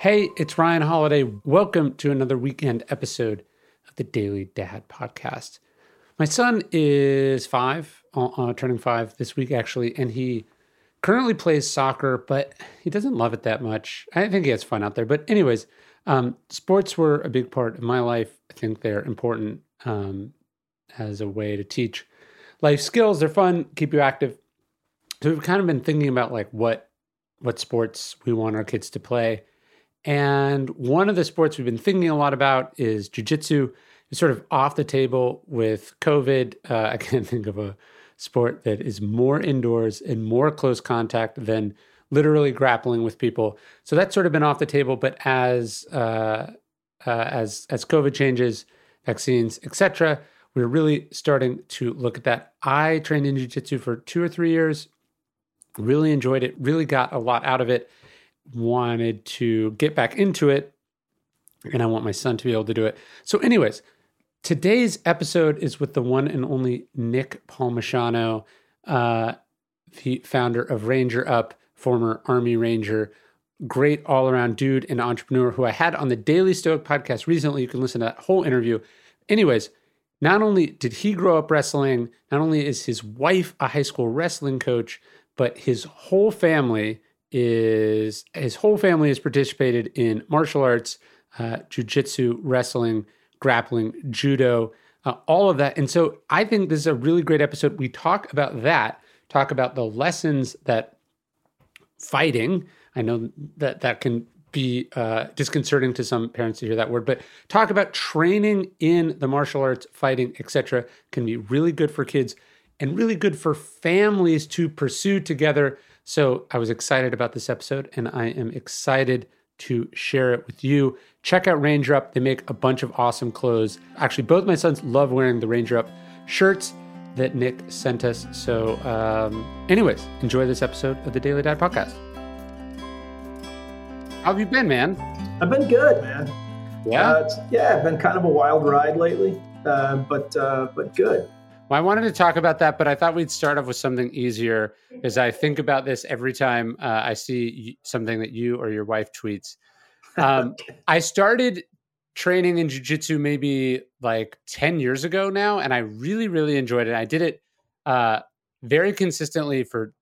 Hey, it's Ryan Holiday. Welcome to another weekend episode of the Daily Dad Podcast. My son is five, uh, uh, turning five this week, actually, and he currently plays soccer, but he doesn't love it that much. I think he has fun out there. But, anyways, um, sports were a big part of my life. I think they're important um, as a way to teach life skills. They're fun, keep you active. So, we've kind of been thinking about like what what sports we want our kids to play and one of the sports we've been thinking a lot about is jujitsu. It's sort of off the table with COVID. Uh, I can't think of a sport that is more indoors and more close contact than literally grappling with people. So that's sort of been off the table. But as uh, uh, as as COVID changes, vaccines, etc., we're really starting to look at that. I trained in jiu-jitsu for two or three years. Really enjoyed it. Really got a lot out of it wanted to get back into it and I want my son to be able to do it. So, anyways, today's episode is with the one and only Nick Palmisciano, uh, the founder of Ranger Up, former Army Ranger, great all around dude and entrepreneur who I had on the Daily Stoic podcast recently. You can listen to that whole interview. Anyways, not only did he grow up wrestling, not only is his wife a high school wrestling coach, but his whole family is his whole family has participated in martial arts, uh, jujitsu, wrestling, grappling, judo, uh, all of that. And so I think this is a really great episode. We talk about that, talk about the lessons that fighting, I know that that can be uh, disconcerting to some parents to hear that word, but talk about training in the martial arts, fighting, etc., can be really good for kids and really good for families to pursue together so I was excited about this episode and I am excited to share it with you. Check out Ranger Up. They make a bunch of awesome clothes. Actually, both my sons love wearing the Ranger Up shirts that Nick sent us. So, um, anyways, enjoy this episode of the Daily Dad Podcast. How have you been, man? I've been good, man. Yeah, uh, yeah, been kind of a wild ride lately, uh, but uh, but good. Well, I wanted to talk about that, but I thought we'd start off with something easier. As I think about this every time uh, I see something that you or your wife tweets. Um, I started training in jujitsu maybe like 10 years ago now, and I really, really enjoyed it. I did it uh, very consistently for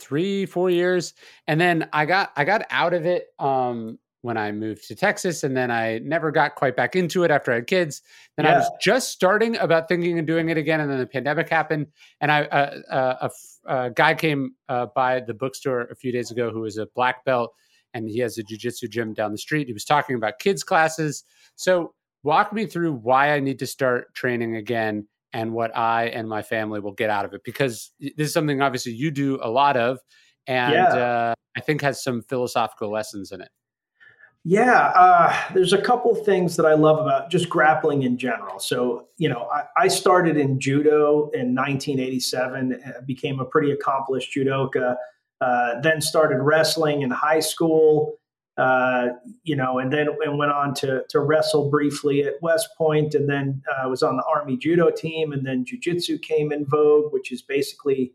three, four years. And then I got I got out of it um, when I moved to Texas, and then I never got quite back into it after I had kids. Then yeah. I was just starting about thinking of doing it again, and then the pandemic happened, and I uh, uh, a, a, guy came uh, by the bookstore a few days ago who was a black belt, and he has a jujitsu gym down the street. He was talking about kids classes. So walk me through why I need to start training again and what I and my family will get out of it because this is something obviously you do a lot of, and yeah. Uh, I think has some philosophical lessons in it. Yeah, uh, there's a couple things that I love about just grappling in general. So, you know, I, I started in judo in 1987, uh, became a pretty accomplished judoka, uh, then started wrestling in high school, uh, you know, and then and went on to, to wrestle briefly at West Point, and then uh, was on the Army judo team, and then jujitsu came in vogue, which is basically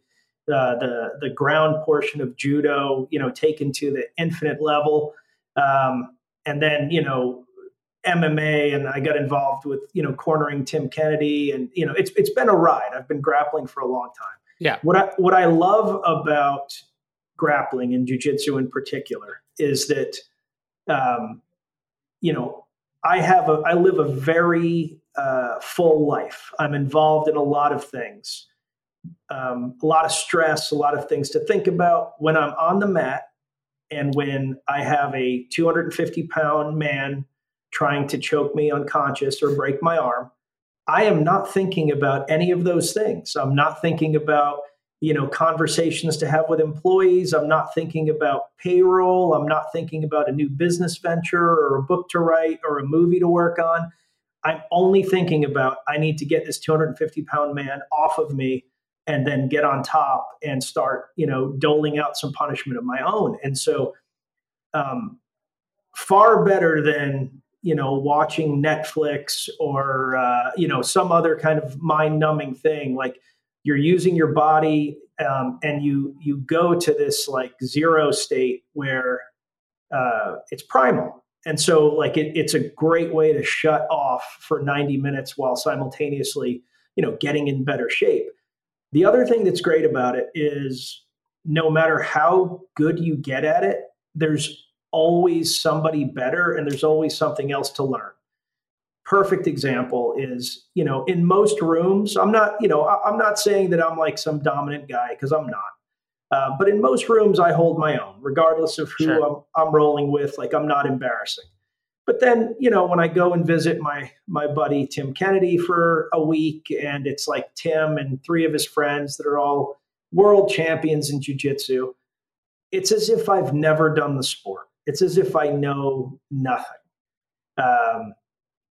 uh, the the ground portion of judo, you know, taken to the infinite level. Um, and then you know MMA and I got involved with you know cornering Tim Kennedy and you know it's it's been a ride. I've been grappling for a long time. Yeah. What I what I love about grappling and jujitsu in particular is that um, you know I have a I live a very uh, full life. I'm involved in a lot of things, um, a lot of stress, a lot of things to think about. When I'm on the mat, and when I have a 250 pound man trying to choke me unconscious or break my arm, I am not thinking about any of those things. I'm not thinking about you know conversations to have with employees. I'm not thinking about payroll. I'm not thinking about a new business venture or a book to write or a movie to work on. I'm only thinking about i need to get this 250 pound man off of me and then get on top and start you know doling out some punishment of my own. And so um, far better than you know watching netflix or uh, you know some other kind of mind numbing thing like you're using your body um, and you you go to this like zero state where uh, it's primal. And so like it, it's a great way to shut off for 90 minutes while simultaneously you know getting in better shape the other thing that's great about it is no matter how good you get at it there's always somebody better and there's always something else to learn. Perfect example is you know in most rooms i'm not you know i'm not saying that i'm like some dominant guy because i'm not. Uh, but in most rooms i hold my own regardless of who sure. I'm, I'm rolling with like i'm not embarrassing but then you know when i go and visit my my buddy tim kennedy for a week and it's like tim and three of his friends that are all world champions in jiu-jitsu it's as if i've never done the sport. It's as if i know nothing. Um,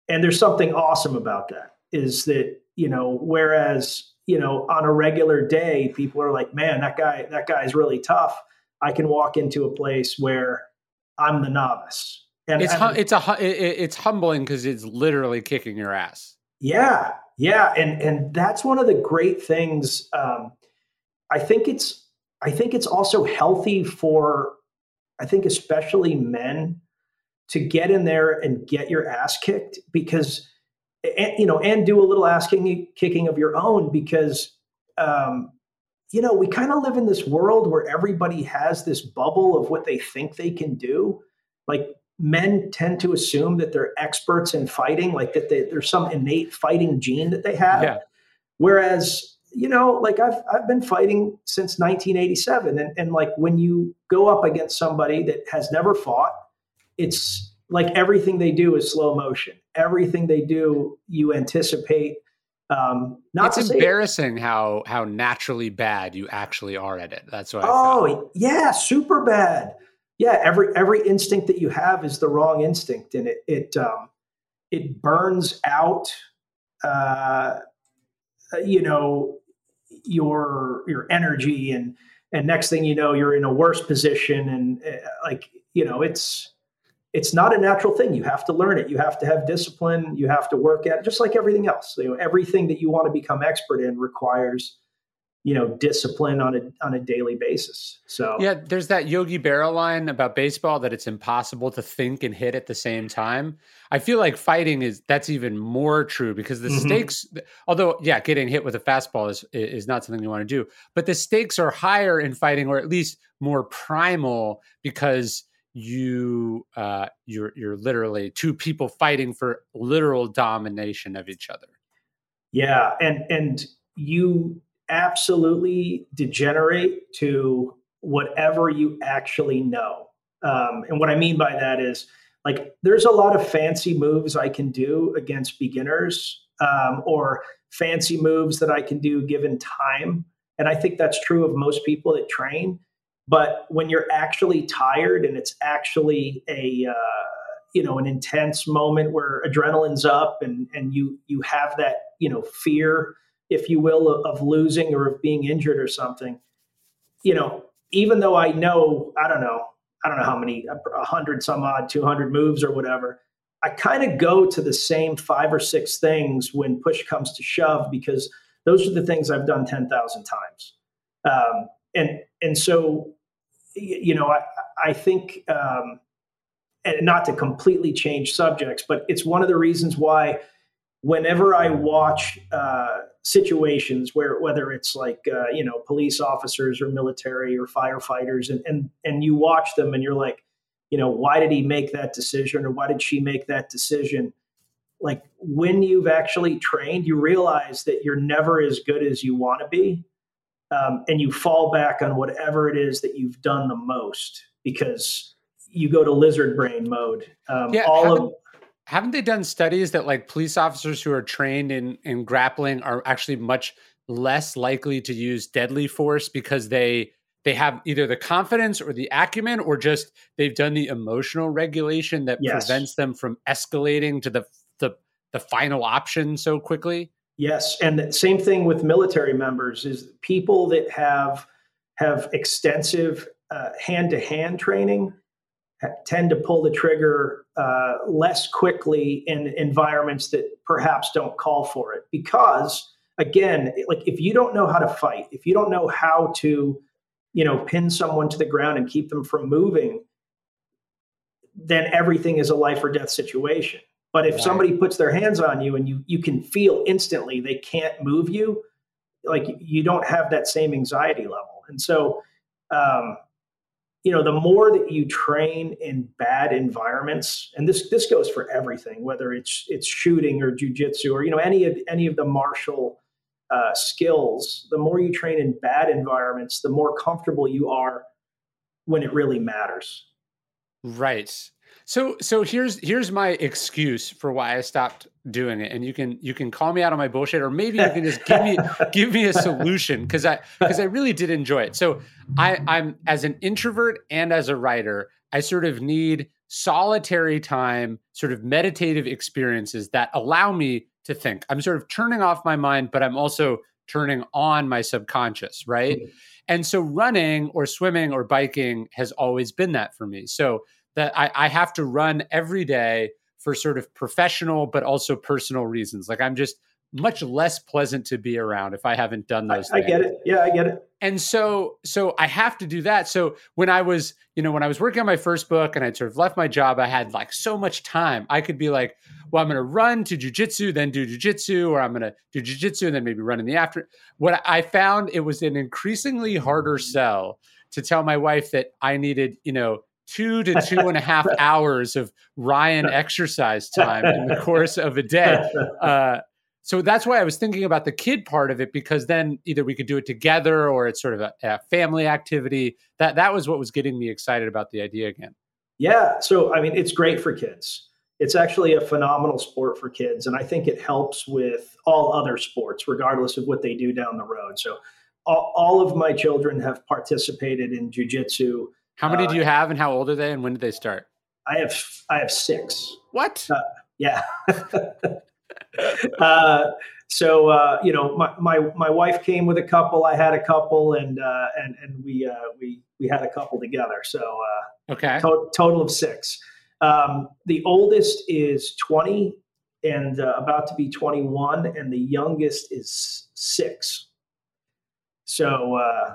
and there's something awesome about that is that you know whereas you know on a regular day people are like man that guy that guy's really tough. I can walk into a place where i'm the novice and it's hum- it's a it's humbling because it's literally kicking your ass. Yeah yeah and and that's one of the great things um, i think it's i think it's also healthy for i think especially men to get in there and get your ass kicked because and, you know and do a little ass kicking of your own because um, you know we kind of live in this world where everybody has this bubble of what they think they can do. Like men tend to assume that they're experts in fighting like that they, there's some innate fighting gene that they have yeah. whereas you know like i've i've been fighting since 1987 and and like when you go up against somebody that has never fought it's like everything they do is slow motion. Everything they do, you anticipate. Um, not it's embarrassing say, how how naturally bad you actually are at it. That's what. Oh yeah, super bad. Yeah, every every instinct that you have is the wrong instinct, and it it um, it burns out. Uh, you know your your energy and and next thing you know you're in a worse position and uh, like you know it's it's not a natural thing. You have to learn it. You have to have discipline. You have to work at it, just like everything else. You know, everything that you want to become expert in requires, you know, discipline on a on a daily basis. So yeah, there's that Yogi Berra line about baseball that it's impossible to think and hit at the same time. I feel like fighting is that's even more true because the mm-hmm. stakes, although yeah, getting hit with a fastball is is not something you want to do, but the stakes are higher in fighting, or at least more primal because you uh you're you're literally two people fighting for literal domination of each other yeah and and you absolutely degenerate to whatever you actually know. Um, and what i mean by that is like there's a lot of fancy moves i can do against beginners um, or fancy moves that i can do given time. And i think that's true of most people that train. But when you're actually tired and it's actually a uh, you know an intense moment where adrenaline's up and and you you have that you know fear, if you will, of, losing or of being injured or something, you know, even though I know I don't know I don't know how many a hundred some odd two hundred moves or whatever. I kind of go to the same five or six things when push comes to shove because those are the things I've done ten thousand times. Um, and and so you know, I, I think, um, and not to completely change subjects, but it's one of the reasons why whenever I watch uh, situations where whether it's like uh, you know police officers or military or firefighters, and and and you watch them and you're like, you know, why did he make that decision or why did she make that decision? Like when you've actually trained, you realize that you're never as good as you want to be um, and you fall back on whatever it is that you've done the most because you go to lizard brain mode. Um, yeah, all of haven't they done studies that like police officers who are trained in in grappling are actually much less likely to use deadly force because they they have either the confidence or the acumen or just they've done the emotional regulation that yes. prevents them from escalating to the, the the final option so quickly yes and the same thing with military members is people that have have extensive uh, hand-to-hand training tend to pull the trigger uh, less quickly in environments that perhaps don't call for it. Because again like if you don't know how to fight if you don't know how to you know pin someone to the ground and keep them from moving then everything is a life or death situation. But if right. somebody puts their hands on you and you you can feel instantly they can't move you like you don't have that same anxiety level. And so um, you know the more that you train in bad environments and this this goes for everything whether it's it's shooting or jujitsu or you know any of any of the martial uh, skills the more you train in bad environments the more comfortable you are when it really matters. Right so so here's here's my excuse for why I stopped doing it, and you can you can call me out on my bullshit, or maybe you can just give me give me a solution because I because I really did enjoy it. So I I'm as an introvert and as a writer, I sort of need solitary time, sort of meditative experiences that allow me to think. I'm sort of turning off my mind, but I'm also turning on my subconscious, right? Mm-hmm. And so running or swimming or biking has always been that for me. So that I, I have to run every day for sort of professional but also personal reasons. Like I'm just much less pleasant to be around if I haven't done those. I, I, get it. Yeah, I get it. And so, so I have to do that. So when I was, you know, when I was working on my first book and I'd sort of left my job, I had like so much time. I could be like, well, I'm going to run to jujitsu, then do jujitsu, or I'm going to do jujitsu and then maybe run in the after. What I found, it was an increasingly harder sell to tell my wife that I needed, you know, two to two and a half hours of Ryan exercise time in the course of a day. Uh, so that's why I was thinking about the kid part of it because then either we could do it together or it's sort of a, a family activity. That that was what was getting me excited about the idea again. Yeah, so I mean, it's great for kids. It's actually a phenomenal sport for kids, and I think it helps with all other sports, regardless of what they do down the road. So, all, all of my children have participated in jujitsu how many uh, do you have, and how old are they, and when did they start? I have I have six. What? Uh, yeah. uh, so uh, you know, my, my my wife came with a couple. I had a couple, and uh, and and we uh, we we had a couple together. So uh, okay, to- total of six. Um, the oldest is twenty and uh, about to be twenty one, and the youngest is six. So uh,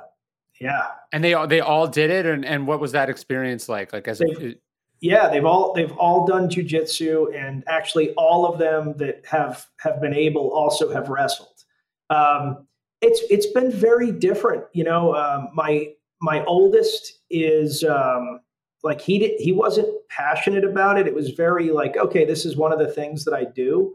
yeah. And they all they all did it, and and what was that experience like? Like as a, yeah, they've all they've all done jujitsu, and actually all of them that have have been able also have wrestled. Um, it's it's been very different. You know, um, my my oldest is um, like he did he wasn't passionate about it. It was very like okay, this is one of the things that I do.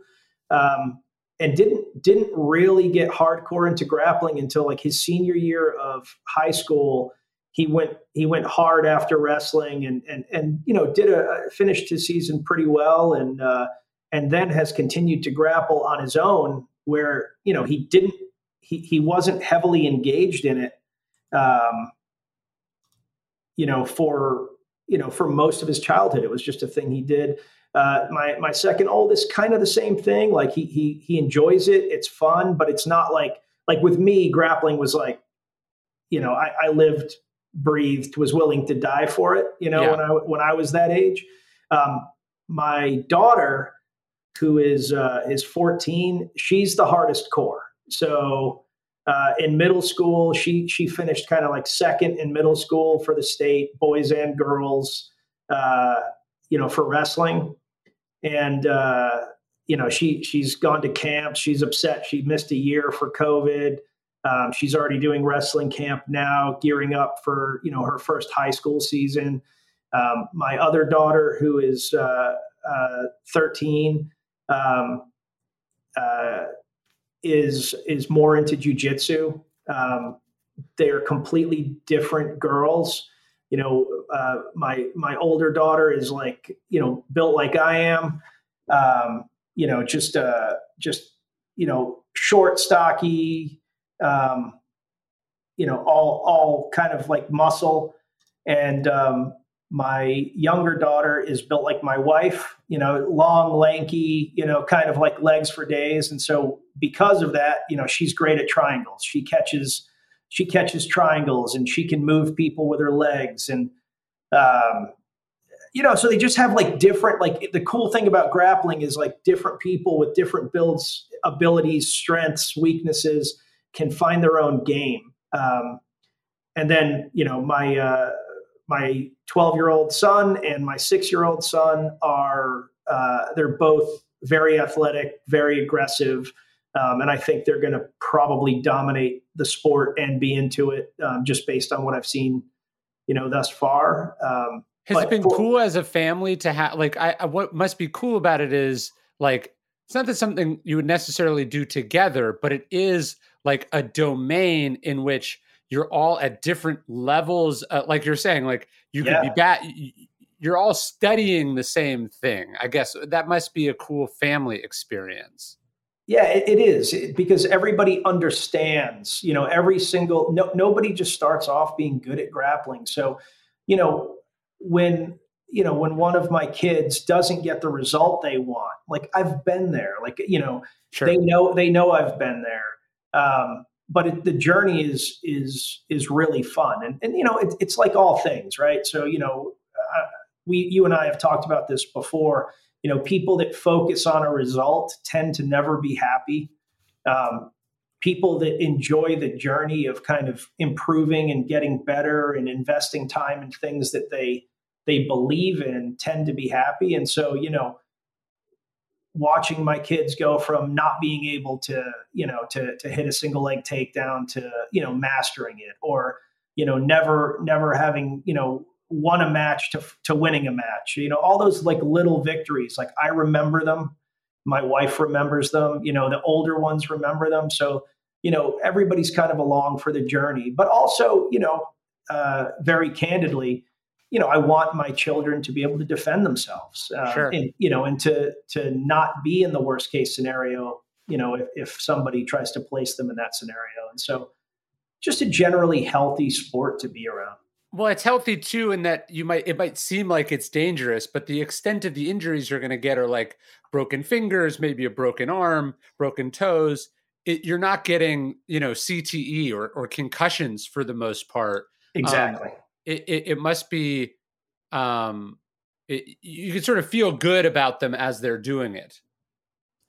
Um, and didn't didn't really get hardcore into grappling until like his senior year of high school. He went he went hard after wrestling and and and you know did a finished his season pretty well and uh, and then has continued to grapple on his own where you know he didn't he he wasn't heavily engaged in it um, you know for you know for most of his childhood. It was just a thing he did uh, my my second oldest, kind of the same thing. Like he he he enjoys it. It's fun, but it's not like like with me. Grappling was like, you know, I, I lived, breathed, was willing to die for it. You know, yeah. when I when I was that age. Um, my daughter, who is uh, is 14, she's the hardest core. So uh, in middle school, she she finished kind of like second in middle school for the state, boys and girls. Uh, you know, for wrestling and uh, you know she she's gone to camp. She's upset she missed a year for COVID. Um, she's already doing wrestling camp now, gearing up for you know her first high school season. Um, my other daughter, who is uh, uh, 13, um, uh, is is more into jujitsu. Um, they are completely different girls you know, uh, my my older daughter is like, you know, built like I am. Um, you know, just uh, just you know, short, stocky, um, you know, all all kind of like muscle. And um, my younger daughter is built like my wife, you know, long, lanky, you know, kind of like legs for days. And so because of that, you know, she's great at triangles. She catches she catches triangles and she can move people with her legs and um, you know, so they just have like different, like the cool thing about grappling is like different people with different builds, abilities, strengths, weaknesses can find their own game. Um, and then, you know, my, uh, my 12 year old son and my six year old son are, uh, they're both very athletic, very aggressive. Um, and I think they're going to probably dominate the sport and be into it um, just based on what I've seen, you know, thus far. Um, has it been for, cool as a family to have like I, I what must be cool about it is like it's not that something you would necessarily do together, but it is like a domain in which you're all at different levels. Uh, like you're saying, like you yeah. could be bad. You're all studying the same thing. I guess that must be a cool family experience. Yeah, it, it is because everybody understands. You know, every single no, nobody just starts off being good at grappling. So, you know, when you know when one of my kids doesn't get the result they want like i've been there like you know sure. they know they know i've been there um, but it, the journey is is is really fun and and you know it, it's like all things right so you know uh, we you and i have talked about this before you know people that focus on a result tend to never be happy. Um, people that enjoy the journey of kind of improving and getting better and investing time in things that they they believe in tend to be happy. And so you know watching my kids go from not being able to you know to to hit a single leg takedown to you know mastering it or you know never never having you know won a match to to winning a match you know all those like little victories like i remember them my wife remembers them you know the older ones remember them so you know everybody's kind of along for the journey but also you know uh, very candidly you know, I want my children to be able to defend themselves, uh, sure. and you know, and to to not be in the worst case scenario. You know, if, if somebody tries to place them in that scenario, and so just a generally healthy sport to be around. Well, it's healthy too, in that you might it might seem like it's dangerous, but the extent of the injuries you're going to get are like broken fingers, maybe a broken arm, broken toes. It, you're not getting you know CTE or, or concussions for the most part. Um, exactly. Um, it, it, it must be um, it, you can sort of feel good about them as they're doing it.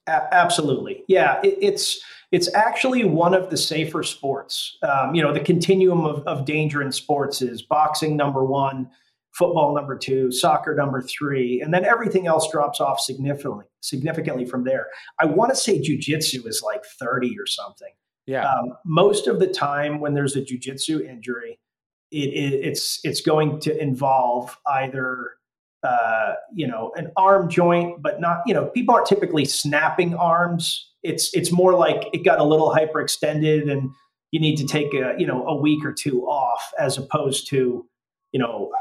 A- absolutely, yeah. It, it's it's actually one of the safer sports. Um, you know, the continuum of, of danger in sports is boxing number one, football number two, soccer number three, and then everything else drops off significantly significantly from there. I want to say jujitsu is like thirty or something. Yeah. Um, most of the time, when there's a jujitsu injury, it, it, it's it's going to involve either uh, you know an arm joint, but not you know people aren't typically snapping arms. It's it's more like it got a little hyperextended, and you need to take a you know a week or two off, as opposed to you know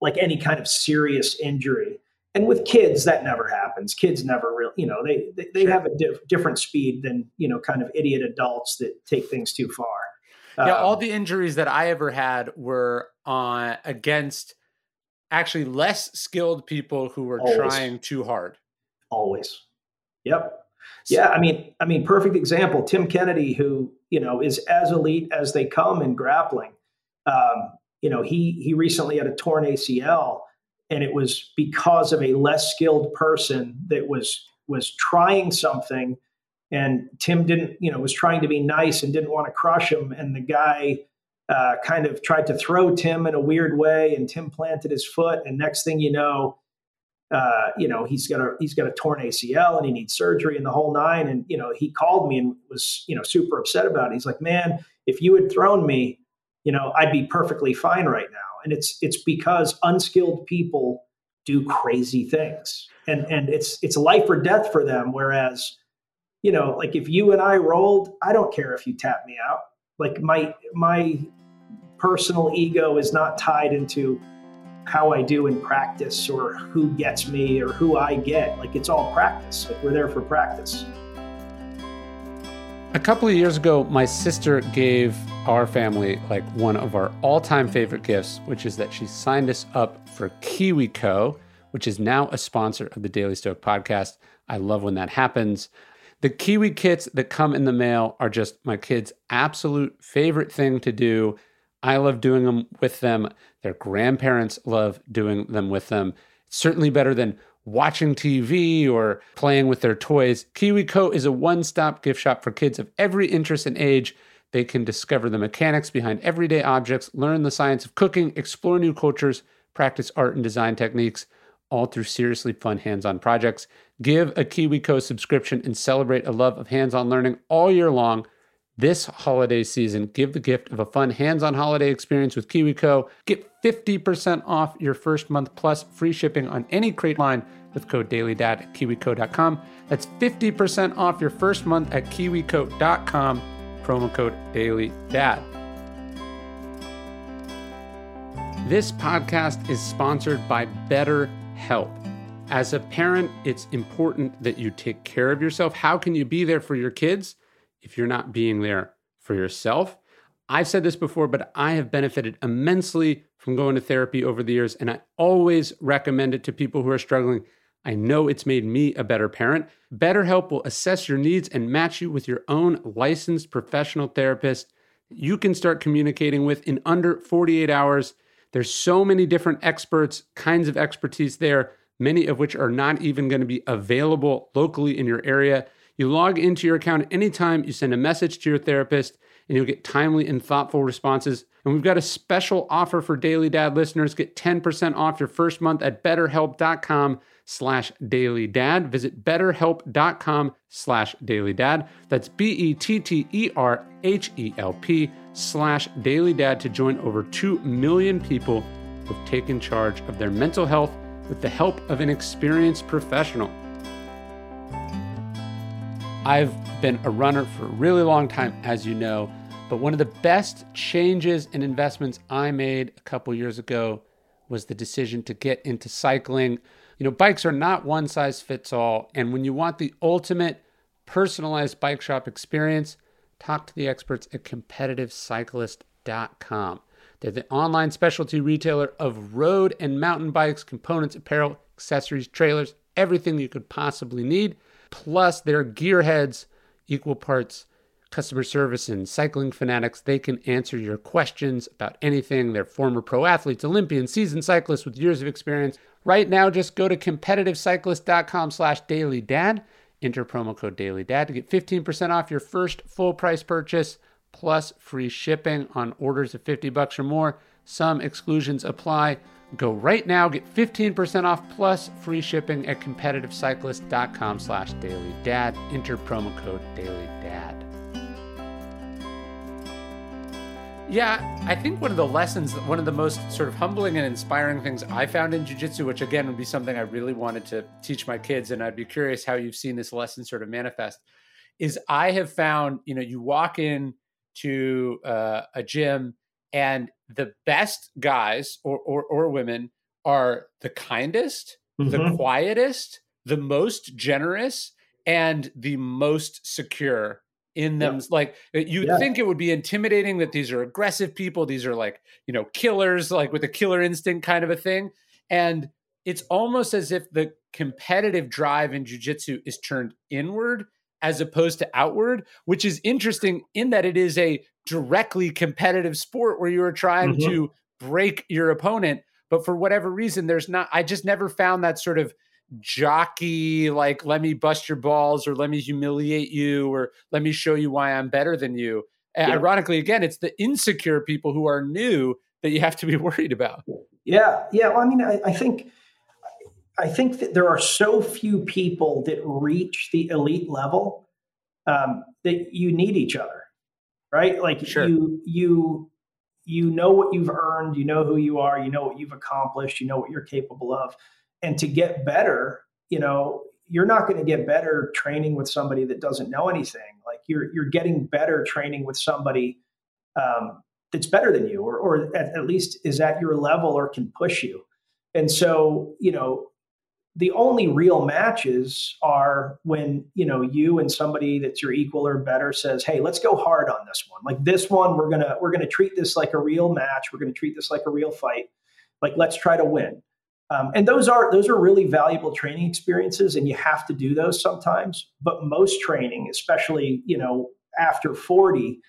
like any kind of serious injury. And with kids, that never happens. Kids never really, you know, they they, they sure. have a different speed than you know kind of idiot adults that take things too far yeah, all um, the injuries that I ever had were on against actually less skilled people who were always. trying too hard. Always. Yep. Yeah, I mean, I mean, perfect example. Tim Kennedy, who you know is as elite as they come in grappling. Um, you know, he he recently had a torn ACL, and it was because of a less skilled person that was was trying something and Tim didn't, you know, was trying to be nice and didn't want to crush him. And the guy uh, kind of tried to throw Tim in a weird way, and Tim planted his foot. And next thing you know, uh, you know, he's got a he's got a torn ACL and he needs surgery and the whole nine. And you know, he called me and was you know super upset about it. He's like, "Man, if you had thrown me, you know, I'd be perfectly fine right now." And it's it's because unskilled people do crazy things, and and it's it's life or death for them. Whereas you know, like if you and I rolled, I don't care if you tap me out. Like my my personal ego is not tied into how I do in practice or who gets me or who I get. Like it's all practice. Like we're there for practice. A couple of years ago, my sister gave our family like one of our all time favorite gifts, which is that she signed us up for KiwiCo, which is now a sponsor of the Daily Stoic podcast. I love when that happens. The Kiwi kits that come in the mail are just my kids' absolute favorite thing to do. I love doing them with them. Their grandparents love doing them with them. It's certainly better than watching TV or playing with their toys. KiwiCo is a one stop gift shop for kids of every interest and age. They can discover the mechanics behind everyday objects, learn the science of cooking, explore new cultures, practice art and design techniques, all through seriously fun hands on projects. Give a KiwiCo subscription and celebrate a love of hands on learning all year long. This holiday season, give the gift of a fun hands on holiday experience with KiwiCo. Get 50% off your first month plus free shipping on any crate line with code DailyDad at kiwico.com. That's 50% off your first month at kiwico.com, promo code DailyDad. This podcast is sponsored by BetterHelp. As a parent, it's important that you take care of yourself. How can you be there for your kids? If you're not being there for yourself. I've said this before, but I have benefited immensely from going to therapy over the years, and I always recommend it to people who are struggling. I know it's made me a better parent. BetterHelp will assess your needs and match you with your own licensed professional therapist you can start communicating with in under 48 hours. There's so many different experts, kinds of expertise there, many of which are not even going to be available locally in your area. You log into your account anytime, you send a message to your therapist, and you'll get timely and thoughtful responses. And we've got a special offer for Daily Dad listeners. Get 10% off your first month at betterhelp.com slash dailydad. Visit betterhelp.com slash dailydad. That's B-E-T-T-E-R-H-E-L-P slash dailydad to join over 2 million people who've taken charge of their mental health with the help of an experienced professional. I've been a runner for a really long time, as you know, but one of the best changes and investments I made a couple years ago was the decision to get into cycling. You know, bikes are not one size fits all. And when you want the ultimate personalized bike shop experience, talk to the experts at competitivecyclist.com. They're the online specialty retailer of road and mountain bikes, components, apparel, accessories, trailers, everything you could possibly need. Plus, their gearheads, equal parts customer service and cycling fanatics. They can answer your questions about anything. They're former pro athletes, Olympians, seasoned cyclists with years of experience. Right now, just go to competitivecyclist.com slash dailydad. Enter promo code daily dailydad to get 15% off your first full price purchase plus free shipping on orders of 50 bucks or more. Some exclusions apply. Go right now, get 15% off plus free shipping at competitivecyclist.com slash dailydad. Enter promo code dailydad. Yeah, I think one of the lessons, one of the most sort of humbling and inspiring things I found in jujitsu, which again would be something I really wanted to teach my kids, and I'd be curious how you've seen this lesson sort of manifest, is I have found, you know, you walk in to uh, a gym and the best guys or, or, or women are the kindest, mm-hmm. the quietest, the most generous, and the most secure in them. Yeah. Like uh, you yeah. think it would be intimidating that these are aggressive people, these are like, you know, killers, like with a killer instinct kind of a thing. And it's almost as if the competitive drive in jujitsu is turned inward as opposed to outward, which is interesting in that it is a directly competitive sport where you are trying mm-hmm. to break your opponent. But for whatever reason, there's not, I just never found that sort of jockey, like, let me bust your balls or let me humiliate you or let me show you why I'm better than you. Yeah. Ironically, again, it's the insecure people who are new that you have to be worried about. Yeah. Yeah. Well, I mean, I, I think. I think that there are so few people that reach the elite level um, that you need each other right? Like sure. you you you know what you've earned, you know who you are, you know what you've accomplished, you know what you're capable of. And to get better, you know, you're not going to get better training with somebody that doesn't know anything. Like you're you're getting better training with somebody um, that's better than you, or or at, at least is at your level or can push you. And so, you know, the only real matches are when you know you and somebody that's your equal or better says hey let's go hard on this one. Like this one we're gonna we're gonna treat this like a real match. We're gonna treat this like a real fight. Like let's try to win. Um, and those are those are really valuable training experiences and you have to do those sometimes. But most training especially you know after 40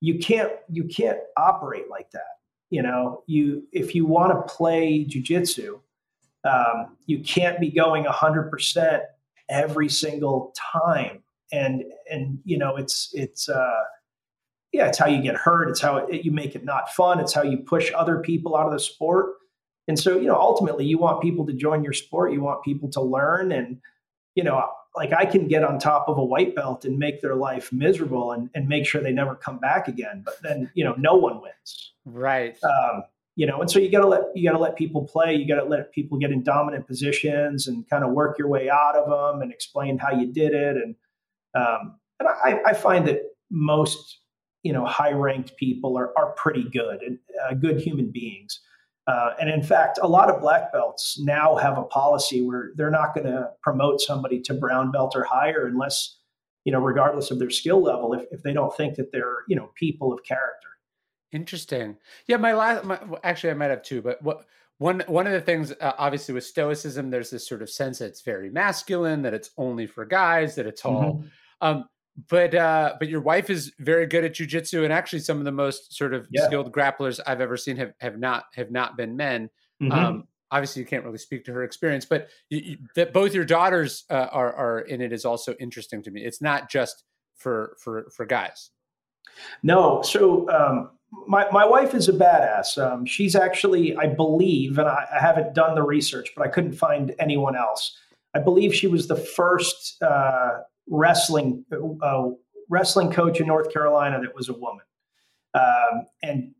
you can't you can't operate like that. You know you if you want to play jujitsu um, you can't be going 100% every single time. And and you know it's it's uh yeah it's how you get hurt. It's how it, you make it not fun. It's how you push other people out of the sport. And so you know ultimately you want people to join your sport. You want people to learn. And you know like i can get on top of a white belt and make their life miserable and, and make sure they never come back again. But then you know no one wins. Right. Um, you know and so you got to let you got to let people play. You got to let people get in dominant positions and kind of work your way out of them and explain how you did it. And um, and I, I, find that most you know high ranked people are are pretty good and uh, good human beings. Uh, and in fact a lot of black belts now have a policy where they're not going to promote somebody to brown belt or higher unless you know regardless of their skill level if, if they don't think that they're you know people of character Interesting. Yeah, my last. My, actually, I might have two, but what one one of the things, uh, obviously, with Stoicism, there's this sort of sense that it's very masculine, that it's only for guys, that it's all. Mm-hmm. Um, but uh, but your wife is very good at jujitsu, and actually, some of the most sort of yeah. skilled grapplers I've ever seen have have not have not been men. Mm-hmm. Um, obviously, you can't really speak to her experience, but you, you, that both your daughters uh, are are in it is also interesting to me. It's not just for for for guys. No, so um, my, my wife is a badass. Um, she's actually, I believe, and I, I, haven't done the research, but I couldn't find anyone else. I believe she was the first uh, wrestling uh, wrestling coach in North Carolina that was a woman. Um, and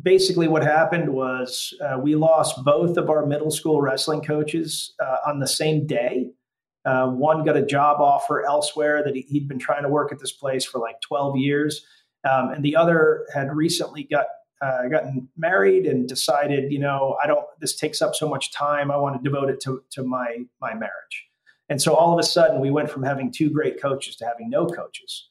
basically, what happened was uh, we lost both of our middle school wrestling coaches uh, on the same day. Uh, one got a job offer elsewhere that he, he'd been trying to work at this place for like 12 years um, and the other had recently got uh, gotten married and decided, you know, I don't. This takes up so much time. I want to devote it to to my my marriage. And so all of a sudden, we went from having two great coaches to having no coaches.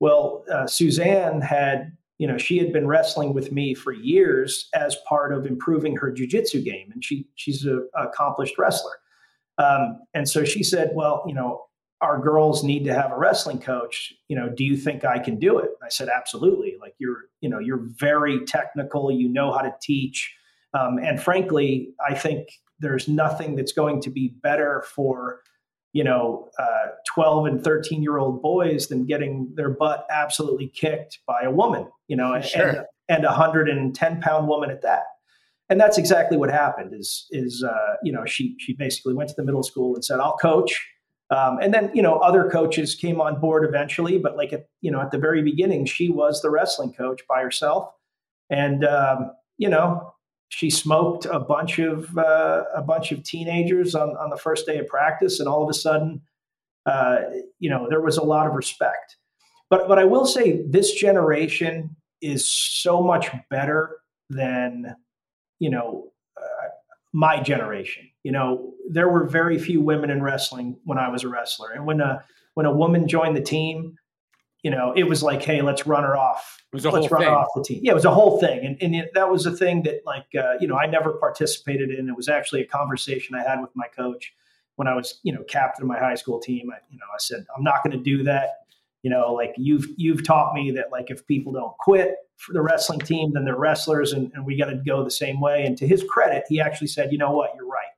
Well, uh, Suzanne had, you know, she had been wrestling with me for years as part of improving her jujitsu game, and she she's an accomplished wrestler. Um, and so she said, well, you know, our girls need to have a wrestling coach you know do you think i can do it? I said absolutely. Like you're you know you're very technical. You know how to teach. Um, and frankly i think there's nothing that's going to be better for you know uh, 12 and 13 year old boys than getting their butt absolutely kicked by a woman you know sure. and, and a 110 pound woman at that. And that's exactly what happened is is uh, you know she she basically went to the middle school and said i'll coach um, and then, you know, other coaches came on board eventually, but like at, you know, at the very beginning, she was the wrestling coach by herself. And, um, you know, she smoked a bunch of, uh, a bunch of teenagers on, on the first day of practice. And all of a sudden, uh, you know, there was a lot of respect. But, but I will say this generation is so much better than, you know, my generation. You know, there were very few women in wrestling when I was a wrestler, and when a when a woman joined the team, you know, it was like, hey, let's run her off. It was a let's whole run thing. her off the team. Yeah, it was a whole thing, and and it, that was a thing that like uh, you know I never participated in. It was actually a conversation I had with my coach when I was you know captain of my high school team. I, you know, I said I'm not going to do that. You know, like you've you've taught me that like if people don't quit for the wrestling team, then they're wrestlers, and, and we got to go the same way. And to his credit, he actually said, you know what, you're right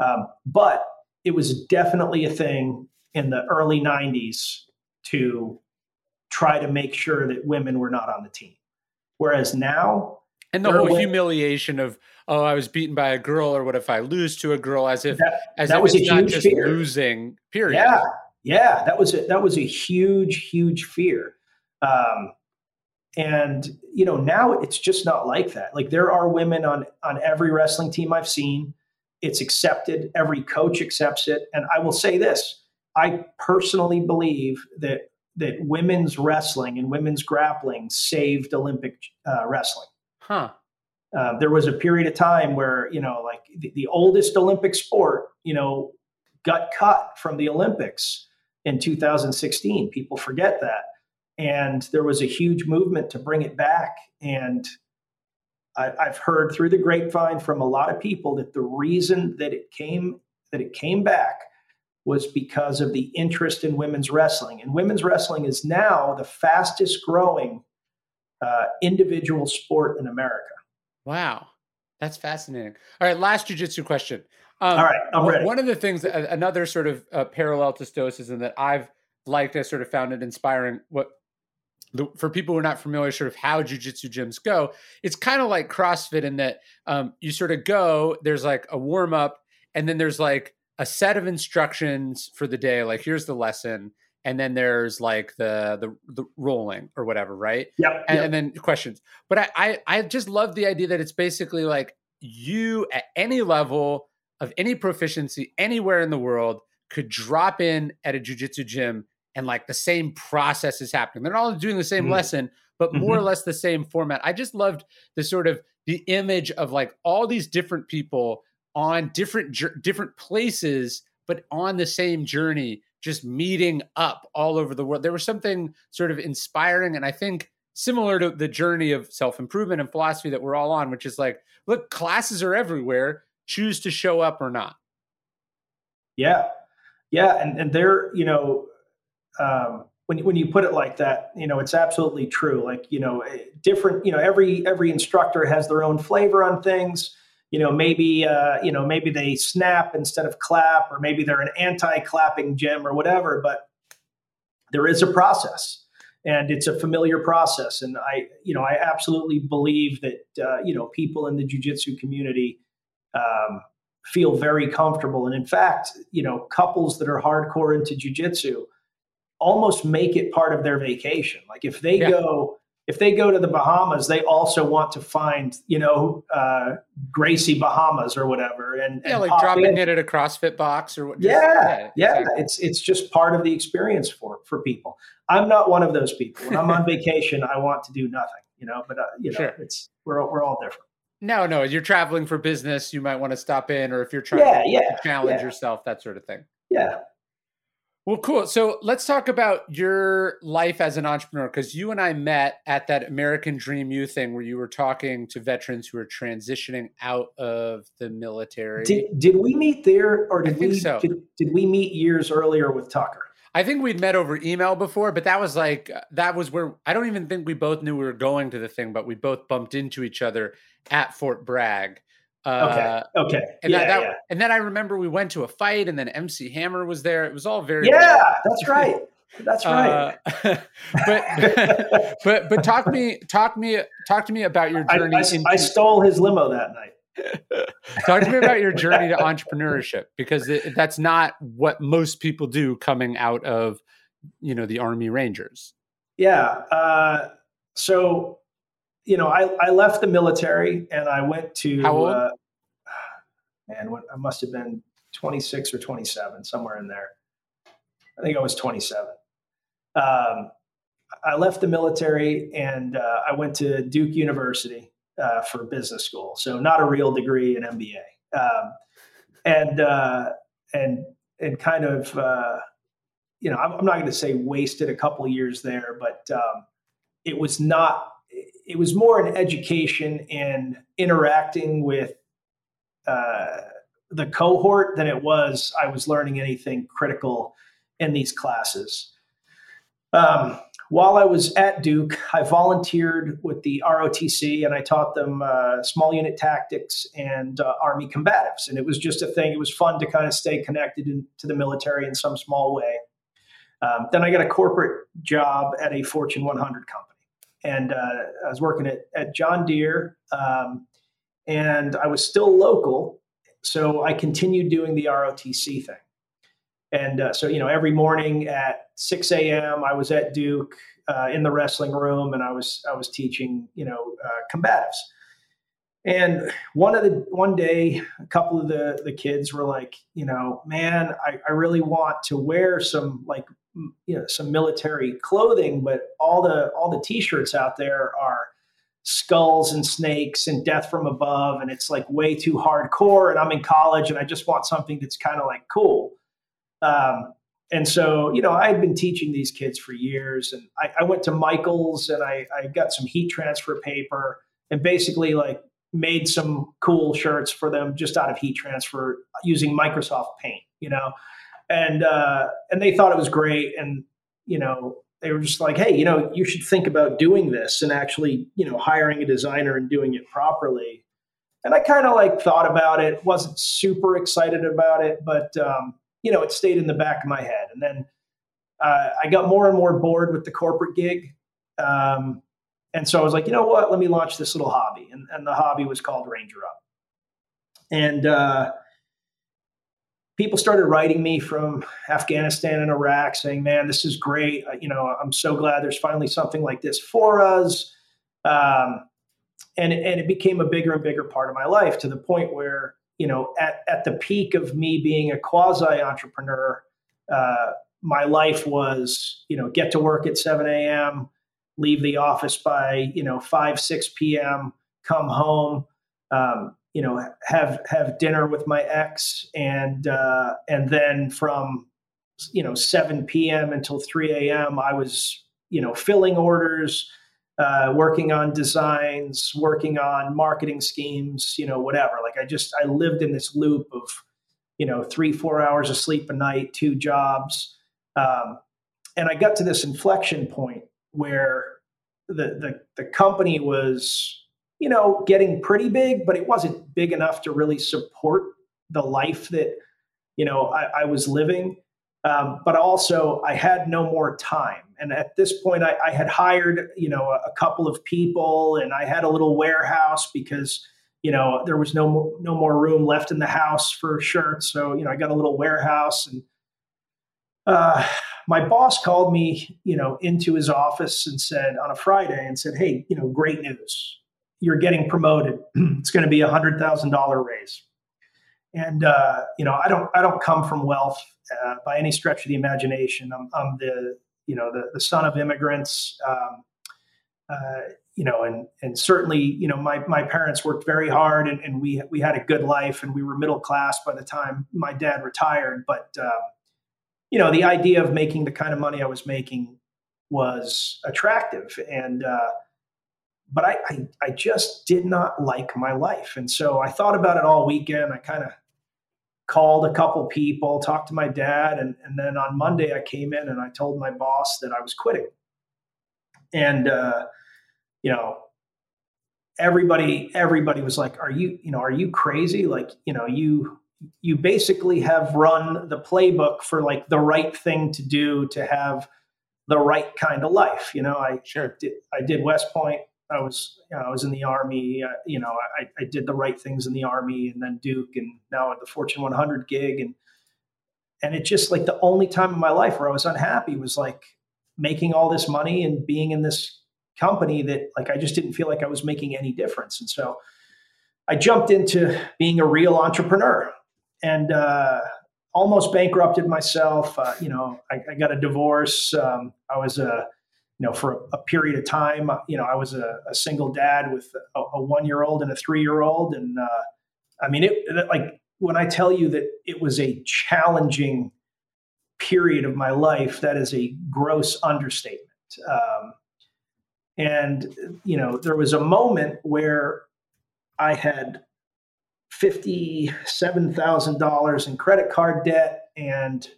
um, but it was definitely a thing in the early 90s to try to make sure that women were not on the team. Whereas now, and the whole women, humiliation of oh, I was beaten by a girl, or what if I lose to a girl? As if that, as that if was it's not just fear. losing. Period. Yeah, yeah, that was a, that was a huge, huge fear. Um, and you know now it's just not like that. Like there are women on on every wrestling team I've seen it's accepted. Every coach accepts it. And I will say this I personally believe that that women's wrestling and women's grappling saved Olympic uh, wrestling. Huh. Uh, there was a period of time where you know, like the, the, oldest Olympic sport, you know, got cut from the Olympics in 2016. People forget that. And there was a huge movement to bring it back. And I, I've heard through the grapevine from a lot of people that the reason that it came that it came back was because of the interest in women's wrestling. And women's wrestling is now the fastest growing uh, individual sport in America. Wow. That's fascinating. All right, last jujitsu question. Um, All right, I'm ready. One of the things, another sort of uh, parallel to Stoicism that I've liked, I sort of found it inspiring. What the, for people who are not familiar, sort of how jujitsu gyms go, it's kind of like CrossFit in that um, you sort of go. There's like a warm up, and then there's like a set of instructions for the day. Like here's the lesson, and then there's like the the, the rolling or whatever, right? Yeah. And, yep. and, then questions. But I, I I just love the idea that it's basically like you at any level of any proficiency anywhere in the world could drop in at a jujitsu gym and like the same process is happening. They're all doing the same mm-hmm. lesson, but more mm-hmm. or less the same format. I just loved the sort of the image of like all these different people on different different places but on the same journey just meeting up all over the world. There was something sort of inspiring and I think similar to the journey of self-improvement and philosophy that we're all on, which is like, look, classes are everywhere. Choose to show up or not. Yeah. Yeah. And, and they're, you know, um, when, when you put it like that, you know, it's absolutely true. Like, you know, eh, different, you know, every, every instructor has their own flavor on things you know maybe uh, you know maybe they snap instead of clap or maybe they're an anti-clapping gym or whatever but there is a process and it's a familiar process and i you know i absolutely believe that uh, you know people in the jiu-jitsu community um, feel very comfortable and in fact you know couples that are hardcore into jiu-jitsu almost make it part of their vacation like if they yeah. go if they go to the Bahamas, they also want to find, you know, uh, Gracie Bahamas or whatever, and, yeah, and like dropping in. it at a CrossFit box or what. Yeah, yeah, yeah. Exactly. It's it's just part of the experience for for people. I'm not one of those people. When I'm on vacation, I want to do nothing, you know. But uh, you know, sure. it's we're we're all different. No, no, you're traveling for business. You might want to stop in, or if you're trying yeah, to, yeah, challenge yeah. yourself, that sort of thing. Yeah, well, cool. So let's talk about your life as an entrepreneur because you and I met at that American Dream U thing where you were talking to veterans who are transitioning out of the military. Did, did we meet there or did we so. did, did we meet years earlier with Tucker? I think we'd met over email before, but that was like that was where I don't even think we both knew we were going to the thing, but we both bumped into each other at Fort Bragg. Uh, okay. Okay. And yeah, that, yeah. and then I remember we went to a fight, and then MC Hammer was there. It was all very yeah. That's right. That's right. Uh, but but but talk me talk me talk to me about your journey. I, I, into, I stole his limo that night. Talk to me about your journey to entrepreneurship because it, that's not what most people do coming out of you know the Army Rangers. Yeah. Uh, so you know, I, I left the military and I went to, How old? Uh, man, what, I must have been 26 or 27, somewhere in there. I think I was 27. Um, I left the military and uh, I went to Duke University uh, for business school. So not a real degree, an MBA. Um, and, uh, and, and kind of, uh, you know, I'm, I'm not going to say wasted a couple years there, but um, it was not it was more an education in interacting with uh, the cohort than it was I was learning anything critical in these classes. Um, while I was at Duke, I volunteered with the ROTC and I taught them uh, small unit tactics and uh, Army combatives. And it was just a thing. It was fun to kind of stay connected in, to the military in some small way. Um, then I got a corporate job at a Fortune 100 company and uh, I was working at, at John Deere, um, and I was still local, so I continued doing the ROTC thing. And uh, so, you know, every morning at 6 a.m., I was at Duke uh, in the wrestling room, and I was I was teaching, you know, uh, combatives. And one of the one day, a couple of the the kids were like, you know, man, I, I really want to wear some like you know some military clothing, but all the all the t-shirts out there are skulls and snakes and death from above, and it's like way too hardcore. And I'm in college, and I just want something that's kind of like cool. Um, and so, you know, I had been teaching these kids for years, and I, I went to Michael's and I, I got some heat transfer paper and basically like made some cool shirts for them just out of heat transfer using Microsoft Paint, you know, and uh, and they thought it was great, and you know, they were just like, hey, you know, you should think about doing this and actually, you know, hiring a designer and doing it properly. And I kind of like thought about it, wasn't super excited about it, but um, you know, it stayed in the back of my head. And then uh, I got more and more bored with the corporate gig. Um, and so I was like, you know what? Let me launch this little hobby. And, and the hobby was called Ranger Up. And uh, people started writing me from Afghanistan and Iraq saying, man, this is great. You know, I'm so glad there's finally something like this for us. Um, and, and it became a bigger and bigger part of my life to the point where you know, at, at the peak of me being a quasi entrepreneur, uh, my life was, you know, get to work at 7 a.m., leave the office by, you know, 5, 6 p.m., come home, um, you know, have have dinner with my ex, and uh, and then from, you know, 7 p.m. until 3 a.m., I was, you know, filling orders, uh, working on designs, working on marketing schemes, you know, whatever. Like I just, I lived in this loop of, you know, three, four hours of sleep a night, two jobs. Um, and I got to this inflection point where the, the, the company was, you know, getting pretty big, but it wasn't big enough to really support the life that, you know, I, I was living. Um, but also I had no more time. And at this point, I, I had hired, you know, a, a, couple of people, and I had a little warehouse because, you know, there was no more, no more room left in the house for shirts. So, you know, I got a little warehouse, and uh, my boss called me, you know, into his office and said on a Friday and said, "Hey, you know, great news, you're getting promoted. it's going to be a hundred thousand dollar raise." And uh, you know, I don't I don't come from wealth uh, by any stretch of the imagination. I'm, I'm the you know the, the son of immigrants. Um, uh, you know, and and certainly, you know, my my parents worked very hard, and, and we we had a good life, and we were middle class by the time my dad retired. But uh, you know, the idea of making the kind of money I was making was attractive, and uh, but I, I, I just did not like my life. And so I thought about it all weekend. I kind of called a couple people, talked to my dad, and, and then on Monday I came in and I told my boss that I was quitting. And uh, you know, everybody everybody was like, "Are you you know are you crazy? Like you know you you basically have run the playbook for like the right thing to do to have." the right kind of life. You know, I sure did, I did West Point. I was, you know, I was in the army. Uh, you know, I, I did the right things in the army, and then Duke, and now at the Fortune 100 gig, and and it just like the only time in my life where I was unhappy was like making all this money and being in this company that like I just didn't feel like I was making any difference, and so I jumped into being a real entrepreneur, and uh, almost bankrupted myself. Uh, you know, I, I, got a divorce. Um, I was a you know, for a, a, period of time, you know, I was a, a single dad with a, a one year old and a three year old. And uh, I mean, it like when I tell you that it was a challenging period of my life, that is a gross understatement. Um, and, you know, there was a moment where I had $57,000 in credit card debt and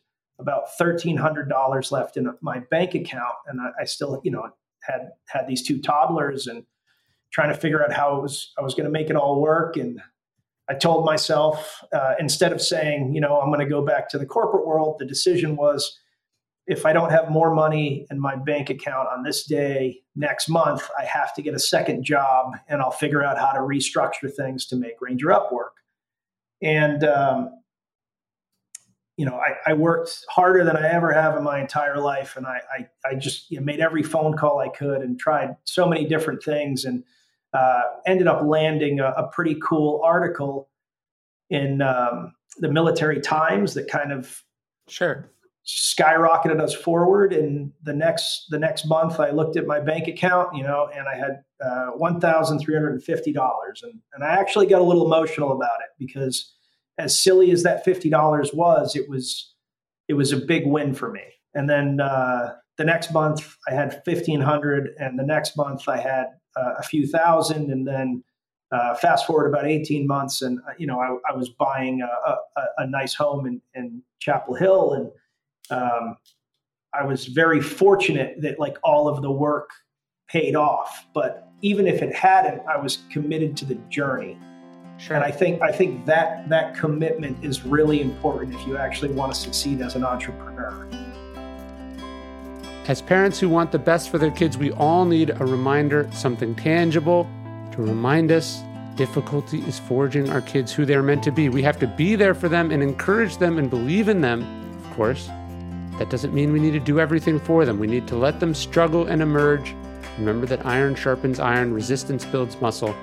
about $1,300 left in my bank account. And I, I, still, you know, had, had these two toddlers and trying to figure out how it was, I was going to make it all work. And I told myself, uh, instead of saying, you know, I'm going to go back to the corporate world, the decision was, if I don't have more money in my bank account on this day next month, I have to get a second job and I'll figure out how to restructure things to make Ranger Up work. And um, you know, I, I, worked harder than I ever have in my entire life, and I, I, I just you know, made every phone call I could and tried so many different things, and uh, ended up landing a, a, pretty cool article in um, the Military Times that kind of sure skyrocketed us forward. And the next the next month, I looked at my bank account, you know, and I had uh, one thousand three hundred and fifty dollars, and and I actually got a little emotional about it because as silly as that $50 was, it was it was a big win for me. And then uh, the next month I had 1500 and the next month I had uh, a few thousand. And then uh, fast forward about 18 months and, uh, you know, I, I was buying a, a, a, nice home in, in Chapel Hill. And um, I was very fortunate that like all of the work paid off. But even if it hadn't, I was committed to the journey. Sure. And I think I think that that commitment is really important if you actually want to succeed as an entrepreneur. As parents who want the best for their kids, we all need a reminder, something tangible to remind us difficulty is forging our kids who they're meant to be. We have to be there for them and encourage them and believe in them, of course. That doesn't mean we need to do everything for them. We need to let them struggle and emerge. Remember that iron sharpens iron, resistance builds muscle.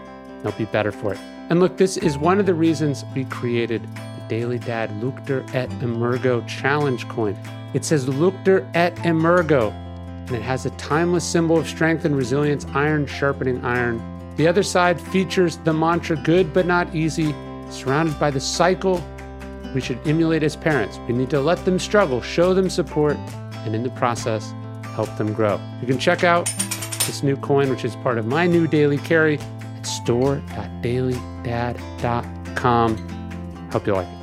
They'll be better for it. And look, this is one of the reasons we created the Daily Dad Luctor et Emergo Challenge coin. It says Luctor et Emergo, and it has a timeless symbol of strength and resilience, iron sharpening iron. The other side features the mantra good but not easy, surrounded by the cycle we should emulate as parents. We need to let them struggle, show them support, and in the process, help them grow. You can check out this new coin, which is part of my new daily carry store.dailydad.com. Hope you like it.